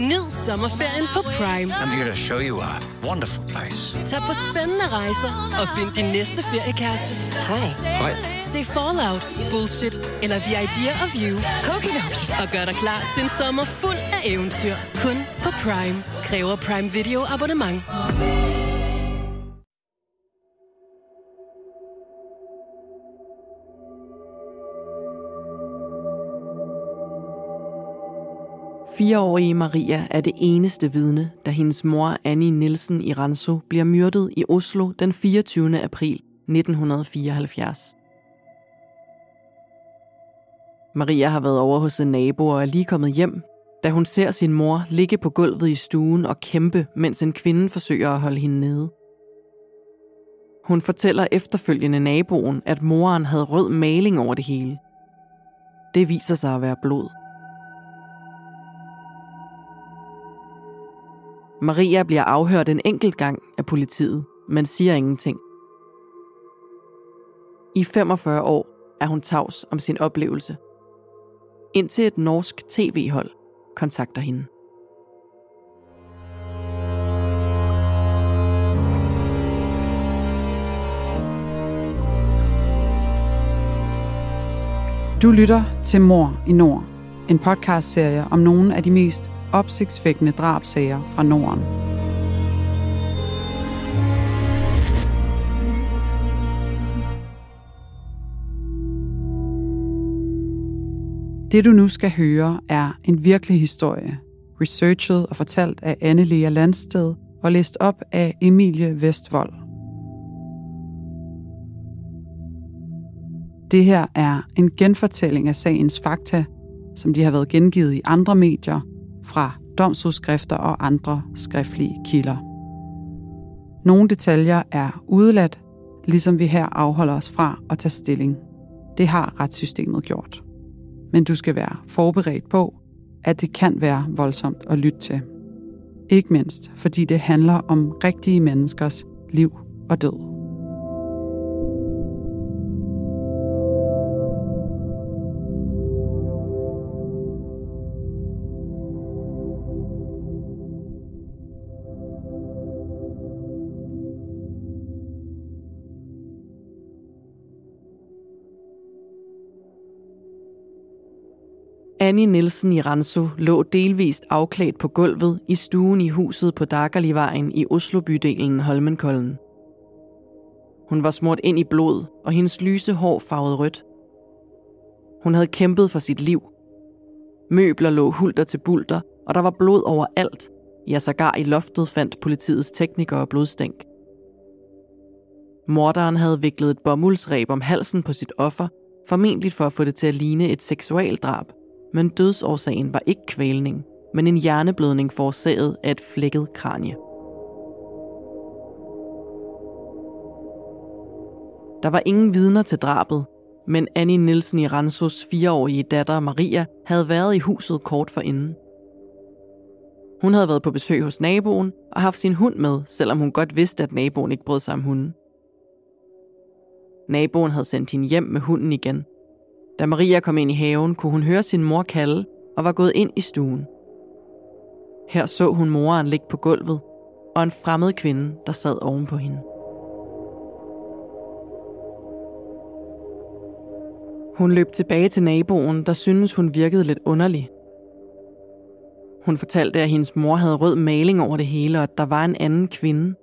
Nyd sommerferien på Prime. I'm here to show you a wonderful place. Tag på spændende rejser og find din næste feriekæreste. Hej. Hej. Se Fallout, Bullshit eller The Idea of You. Okidoki. Og gør dig klar til en sommer fuld af eventyr. Kun på Prime. Kræver Prime Video abonnement. Fireårige Maria er det eneste vidne, da hendes mor Annie Nielsen i Ranso bliver myrdet i Oslo den 24. april 1974. Maria har været over hos en nabo og er lige kommet hjem, da hun ser sin mor ligge på gulvet i stuen og kæmpe, mens en kvinde forsøger at holde hende nede. Hun fortæller efterfølgende naboen, at moren havde rød maling over det hele. Det viser sig at være blod. Maria bliver afhørt en enkelt gang af politiet, men siger ingenting. I 45 år er hun tavs om sin oplevelse. Indtil et norsk tv-hold kontakter hende. Du lytter til Mor i Nord, en podcastserie om nogle af de mest opsigtsvækkende drabsager fra Norden. Det du nu skal høre er en virkelig historie, researchet og fortalt af Anne Lea Landsted og læst op af Emilie Vestvold. Det her er en genfortælling af sagens fakta, som de har været gengivet i andre medier, fra domsudskrifter og andre skriftlige kilder. Nogle detaljer er udeladt, ligesom vi her afholder os fra at tage stilling. Det har retssystemet gjort. Men du skal være forberedt på, at det kan være voldsomt at lytte til. Ikke mindst, fordi det handler om rigtige menneskers liv og død. Annie Nielsen i Ranso lå delvist afklædt på gulvet i stuen i huset på Dagerlivejen i Oslo-bydelen Holmenkollen. Hun var smurt ind i blod, og hendes lyse hår farvede rødt. Hun havde kæmpet for sit liv. Møbler lå hulter til bulter, og der var blod overalt. Ja, sågar i loftet fandt politiets teknikere blodstænk. Morderen havde viklet et bomuldsreb om halsen på sit offer, formentlig for at få det til at ligne et seksualdrab – men dødsårsagen var ikke kvælning, men en hjerneblødning forårsaget af et flækket kranie. Der var ingen vidner til drabet, men Annie Nielsen i Ransos fireårige datter Maria havde været i huset kort forinden. Hun havde været på besøg hos naboen og haft sin hund med, selvom hun godt vidste, at naboen ikke brød sig om hunden. Naboen havde sendt hende hjem med hunden igen, da Maria kom ind i haven, kunne hun høre sin mor kalde og var gået ind i stuen. Her så hun moren ligge på gulvet og en fremmed kvinde, der sad oven på hende. Hun løb tilbage til naboen, der syntes, hun virkede lidt underlig. Hun fortalte, at hendes mor havde rød maling over det hele, og at der var en anden kvinde.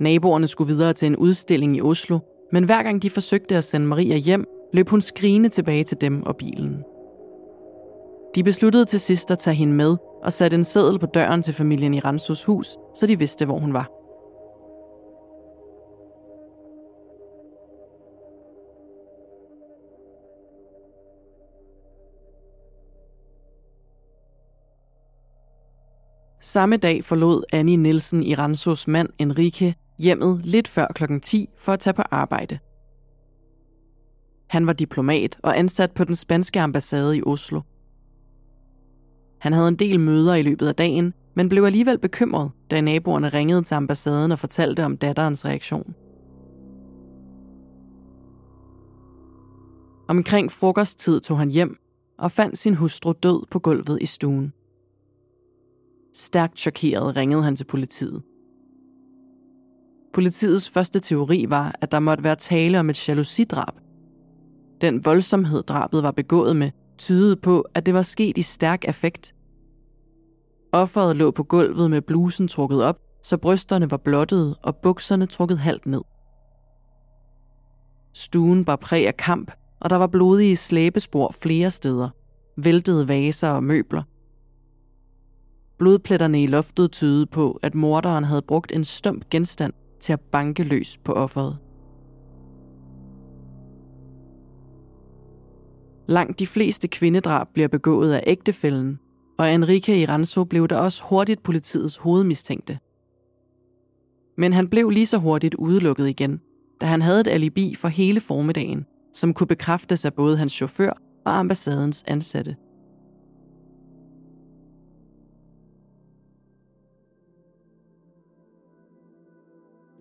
Naboerne skulle videre til en udstilling i Oslo, men hver gang de forsøgte at sende Maria hjem, løb hun skrigende tilbage til dem og bilen. De besluttede til sidst at tage hende med og satte en seddel på døren til familien i Ransos hus, så de vidste, hvor hun var. Samme dag forlod Annie Nielsen i Ransos mand Enrique hjemmet lidt før klokken 10 for at tage på arbejde. Han var diplomat og ansat på den spanske ambassade i Oslo. Han havde en del møder i løbet af dagen, men blev alligevel bekymret, da naboerne ringede til ambassaden og fortalte om datterens reaktion. Omkring frokosttid tog han hjem, og fandt sin hustru død på gulvet i stuen. Stærkt chokeret ringede han til politiet. Politiets første teori var, at der måtte være tale om et jalousidrab. Den voldsomhed, drabet var begået med, tydede på, at det var sket i stærk affekt. Offeret lå på gulvet med blusen trukket op, så brysterne var blottede og bukserne trukket halvt ned. Stuen bar præg af kamp, og der var blodige slæbespor flere steder, væltede vaser og møbler. Blodpletterne i loftet tydede på, at morderen havde brugt en stump genstand til at banke løs på offeret. Langt de fleste kvindedrab bliver begået af ægtefælden, og Enrique Iranzo blev da også hurtigt politiets hovedmistænkte. Men han blev lige så hurtigt udelukket igen, da han havde et alibi for hele formiddagen, som kunne bekræftes af både hans chauffør og ambassadens ansatte.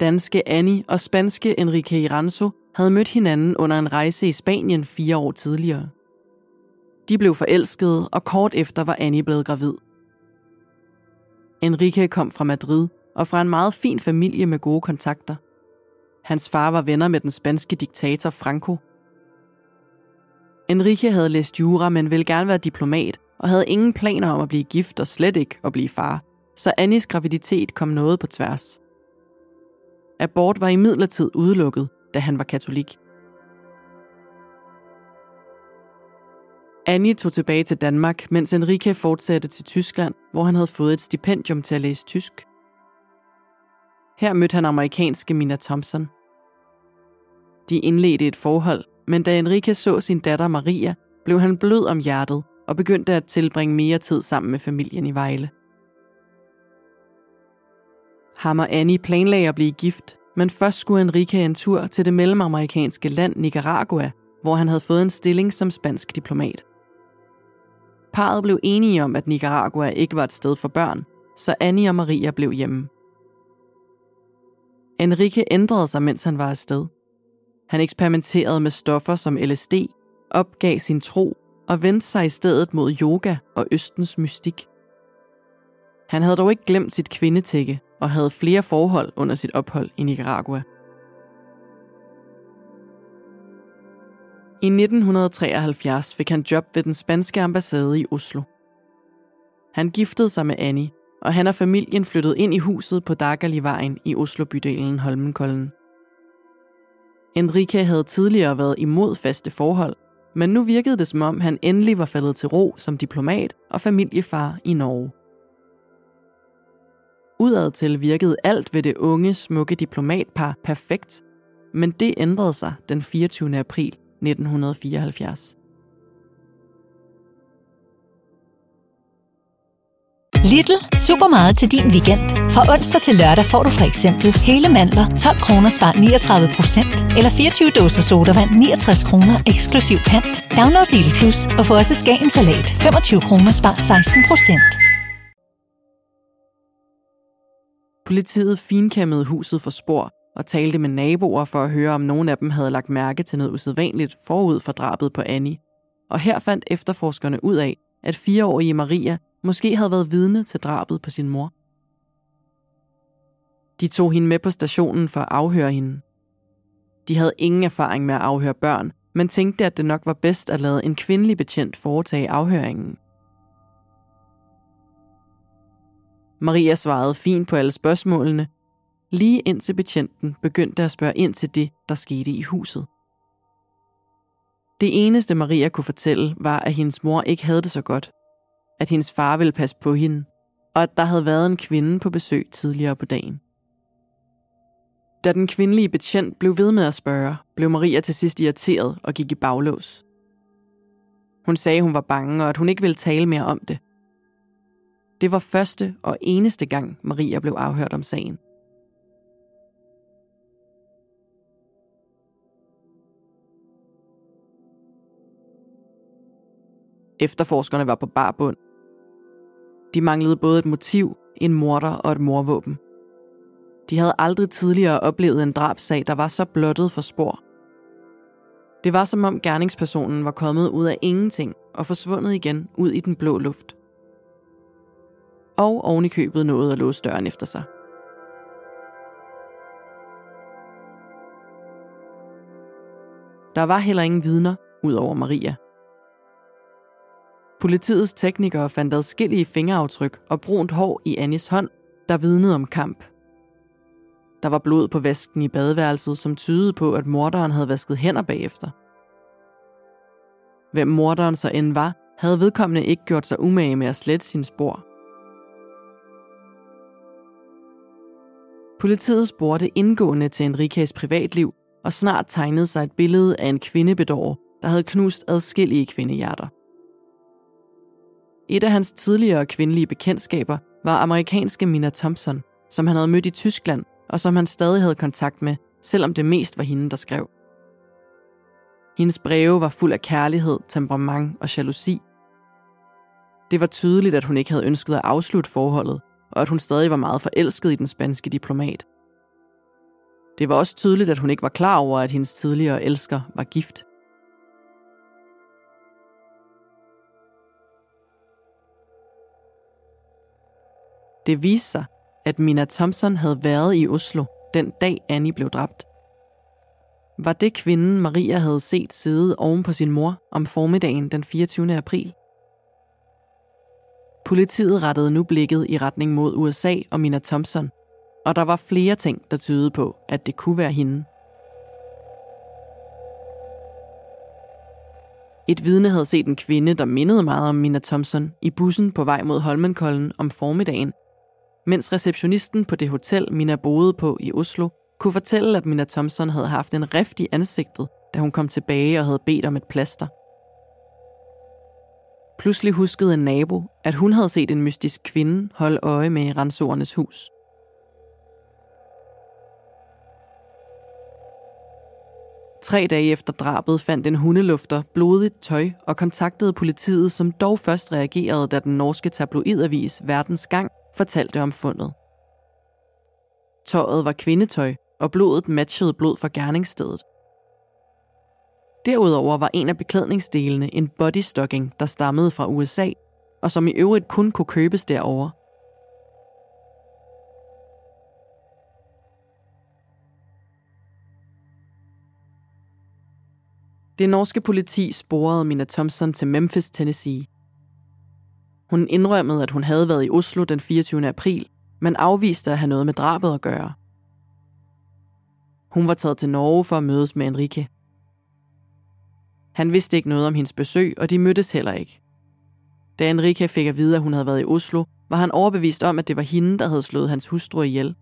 Danske Annie og spanske Enrique Iranzo havde mødt hinanden under en rejse i Spanien fire år tidligere. De blev forelskede, og kort efter var Annie blevet gravid. Enrique kom fra Madrid og fra en meget fin familie med gode kontakter. Hans far var venner med den spanske diktator Franco. Enrique havde læst jura, men ville gerne være diplomat og havde ingen planer om at blive gift og slet ikke at blive far, så Annies graviditet kom noget på tværs. Abort var imidlertid udelukket, da han var katolik. Annie tog tilbage til Danmark, mens Enrique fortsatte til Tyskland, hvor han havde fået et stipendium til at læse tysk. Her mødte han amerikanske Mina Thompson. De indledte et forhold, men da Enrique så sin datter Maria, blev han blød om hjertet og begyndte at tilbringe mere tid sammen med familien i Vejle. Ham og Annie planlagde at blive gift, men først skulle Enrique en tur til det mellemamerikanske land Nicaragua, hvor han havde fået en stilling som spansk diplomat. Parret blev enige om, at Nicaragua ikke var et sted for børn, så Annie og Maria blev hjemme. Enrique ændrede sig, mens han var afsted. Han eksperimenterede med stoffer som LSD, opgav sin tro og vendte sig i stedet mod yoga og østens mystik. Han havde dog ikke glemt sit kvindetække og havde flere forhold under sit ophold i Nicaragua. I 1973 fik han job ved den spanske ambassade i Oslo. Han giftede sig med Annie, og han og familien flyttede ind i huset på Dagali-vejen i Oslo-bydelen Holmenkollen. Enrique havde tidligere været imod faste forhold, men nu virkede det som om, han endelig var faldet til ro som diplomat og familiefar i Norge. Udadtil virkede alt ved det unge, smukke diplomatpar perfekt, men det ændrede sig den 24. april 1974. Little Super meget til din weekend. Fra onsdag til lørdag får du for eksempel hele mandler 12 kroner spar 39 procent, eller 24 dåser sodavand 69 kroner eksklusiv pant. Download Little Plus og få også Skagen Salat 25 kroner spar 16 procent. Politiet finkæmmede huset for spor og talte med naboer for at høre, om nogen af dem havde lagt mærke til noget usædvanligt forud for drabet på Annie. Og her fandt efterforskerne ud af, at fireårige Maria måske havde været vidne til drabet på sin mor. De tog hende med på stationen for at afhøre hende. De havde ingen erfaring med at afhøre børn, men tænkte, at det nok var bedst at lade en kvindelig betjent foretage afhøringen. Maria svarede fint på alle spørgsmålene, lige indtil betjenten begyndte at spørge ind til det, der skete i huset. Det eneste Maria kunne fortælle var, at hendes mor ikke havde det så godt, at hendes far ville passe på hende, og at der havde været en kvinde på besøg tidligere på dagen. Da den kvindelige betjent blev ved med at spørge, blev Maria til sidst irriteret og gik i baglås. Hun sagde, hun var bange, og at hun ikke ville tale mere om det. Det var første og eneste gang, Maria blev afhørt om sagen. Efterforskerne var på bar bund. De manglede både et motiv, en morder og et morvåben. De havde aldrig tidligere oplevet en drabsag, der var så blottet for spor. Det var som om gerningspersonen var kommet ud af ingenting og forsvundet igen ud i den blå luft. Og oven i købet nåede at låse døren efter sig. Der var heller ingen vidner, ud over Maria. Politiets teknikere fandt adskillige fingeraftryk og brunt hår i Annis hånd, der vidnede om kamp. Der var blod på vasken i badeværelset, som tydede på, at morderen havde vasket hænder bagefter. Hvem morderen så end var, havde vedkommende ikke gjort sig umage med at slette sine spor. Politiet spurgte indgående til Enriques privatliv, og snart tegnede sig et billede af en kvindebedår, der havde knust adskillige kvindehjerter. Et af hans tidligere kvindelige bekendtskaber var amerikanske Mina Thompson, som han havde mødt i Tyskland, og som han stadig havde kontakt med, selvom det mest var hende, der skrev. Hendes breve var fuld af kærlighed, temperament og jalousi. Det var tydeligt, at hun ikke havde ønsket at afslutte forholdet, og at hun stadig var meget forelsket i den spanske diplomat. Det var også tydeligt, at hun ikke var klar over, at hendes tidligere elsker var gift. Det viste sig, at Mina Thompson havde været i Oslo den dag Annie blev dræbt. Var det kvinden, Maria havde set sidde oven på sin mor om formiddagen den 24. april? Politiet rettede nu blikket i retning mod USA og Mina Thompson, og der var flere ting, der tydede på, at det kunne være hende. Et vidne havde set en kvinde, der mindede meget om Mina Thompson, i bussen på vej mod Holmenkollen om formiddagen, mens receptionisten på det hotel, Mina boede på i Oslo, kunne fortælle, at Mina Thompson havde haft en rift i ansigtet, da hun kom tilbage og havde bedt om et plaster. Pludselig huskede en nabo, at hun havde set en mystisk kvinde holde øje med rensorernes ransorernes hus. Tre dage efter drabet fandt en hundelufter blodigt tøj og kontaktede politiet, som dog først reagerede, da den norske tabloidavis Verdens Gang fortalte om fundet. Tøjet var kvindetøj, og blodet matchede blod fra gerningsstedet. Derudover var en af beklædningsdelene en bodystocking, der stammede fra USA, og som i øvrigt kun kunne købes derovre. Det norske politi sporede Mina Thompson til Memphis, Tennessee. Hun indrømmede, at hun havde været i Oslo den 24. april, men afviste at have noget med drabet at gøre. Hun var taget til Norge for at mødes med Enrique. Han vidste ikke noget om hendes besøg, og de mødtes heller ikke. Da Enrique fik at vide, at hun havde været i Oslo, var han overbevist om, at det var hende, der havde slået hans hustru ihjel.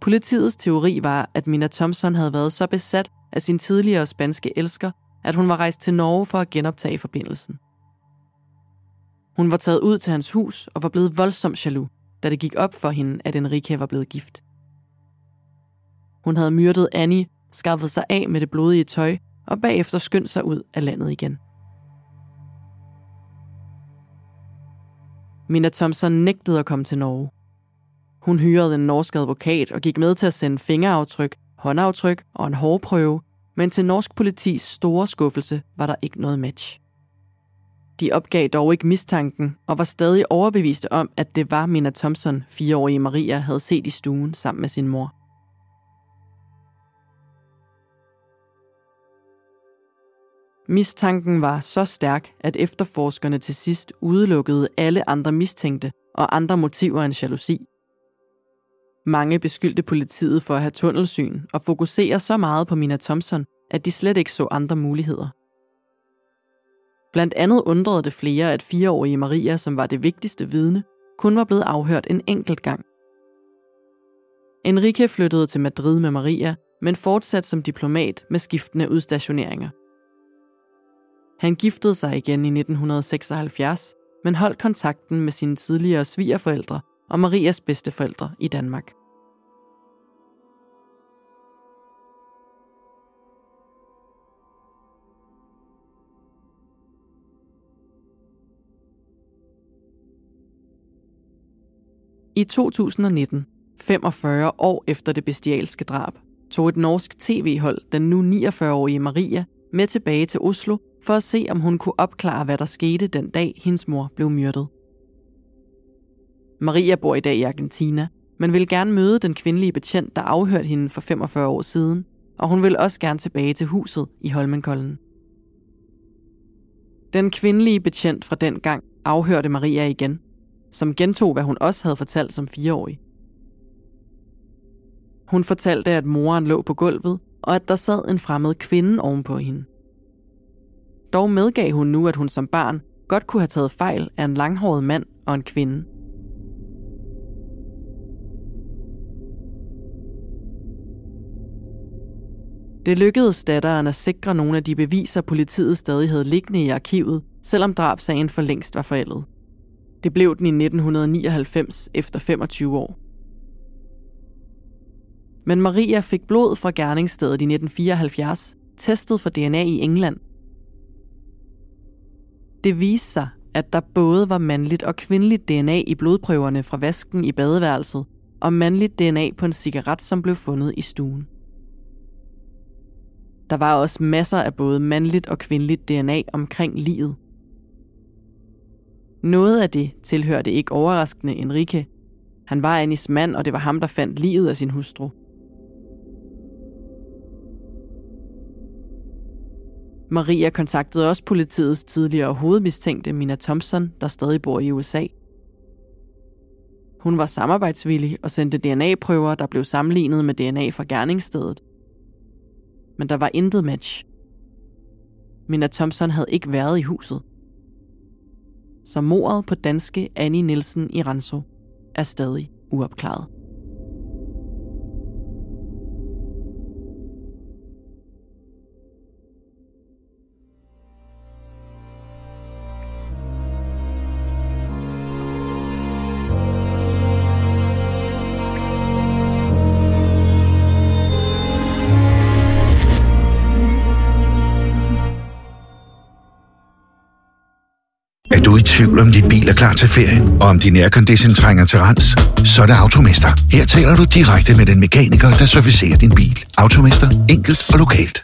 Politiets teori var, at Mina Thompson havde været så besat af sin tidligere spanske elsker, at hun var rejst til Norge for at genoptage forbindelsen. Hun var taget ud til hans hus og var blevet voldsomt jaloux, da det gik op for hende, at Enrique var blevet gift. Hun havde myrdet Annie, skaffet sig af med det blodige tøj og bagefter skyndt sig ud af landet igen. Mina Thompson nægtede at komme til Norge. Hun hyrede en norsk advokat og gik med til at sende fingeraftryk, håndaftryk og en hårprøve, men til norsk politis store skuffelse var der ikke noget match. De opgav dog ikke mistanken og var stadig overbeviste om, at det var Mina Thompson, fireårige Maria, havde set i stuen sammen med sin mor. Mistanken var så stærk, at efterforskerne til sidst udelukkede alle andre mistænkte og andre motiver end jalousi. Mange beskyldte politiet for at have tunnelsyn og fokusere så meget på Mina Thompson, at de slet ikke så andre muligheder. Blandt andet undrede det flere, at fireårige Maria, som var det vigtigste vidne, kun var blevet afhørt en enkelt gang. Enrique flyttede til Madrid med Maria, men fortsat som diplomat med skiftende udstationeringer. Han giftede sig igen i 1976, men holdt kontakten med sine tidligere svigerforældre og Marias bedsteforældre i Danmark. I 2019, 45 år efter det bestialske drab, tog et norsk tv-hold den nu 49-årige Maria med tilbage til Oslo for at se, om hun kunne opklare, hvad der skete den dag, hendes mor blev myrdet. Maria bor i dag i Argentina, men vil gerne møde den kvindelige betjent, der afhørte hende for 45 år siden, og hun vil også gerne tilbage til huset i Holmenkollen. Den kvindelige betjent fra den gang afhørte Maria igen, som gentog, hvad hun også havde fortalt som fireårig. Hun fortalte, at moren lå på gulvet, og at der sad en fremmed kvinde ovenpå hende. Dog medgav hun nu, at hun som barn godt kunne have taget fejl af en langhåret mand og en kvinde. Det lykkedes datteren at sikre nogle af de beviser, politiet stadig havde liggende i arkivet, selvom drabsagen for længst var forældet. Det blev den i 1999 efter 25 år. Men Maria fik blod fra gerningsstedet i 1974, testet for DNA i England. Det viste sig, at der både var mandligt og kvindeligt DNA i blodprøverne fra vasken i badeværelset, og mandligt DNA på en cigaret, som blev fundet i stuen. Der var også masser af både mandligt og kvindeligt DNA omkring livet. Noget af det tilhørte ikke overraskende Enrique. Han var Anis mand, og det var ham, der fandt livet af sin hustru. Maria kontaktede også politiets tidligere hovedmistænkte Mina Thompson, der stadig bor i USA. Hun var samarbejdsvillig og sendte DNA-prøver, der blev sammenlignet med DNA fra gerningsstedet. Men der var intet match. Mina Thompson havde ikke været i huset. Så mordet på danske Annie Nielsen i Ranso er stadig uopklaret. Tvivl om dit bil er klar til ferien, og om din aircondition trænger til rens? Så er det Automester. Her taler du direkte med den mekaniker, der servicerer din bil. Automester. Enkelt og lokalt.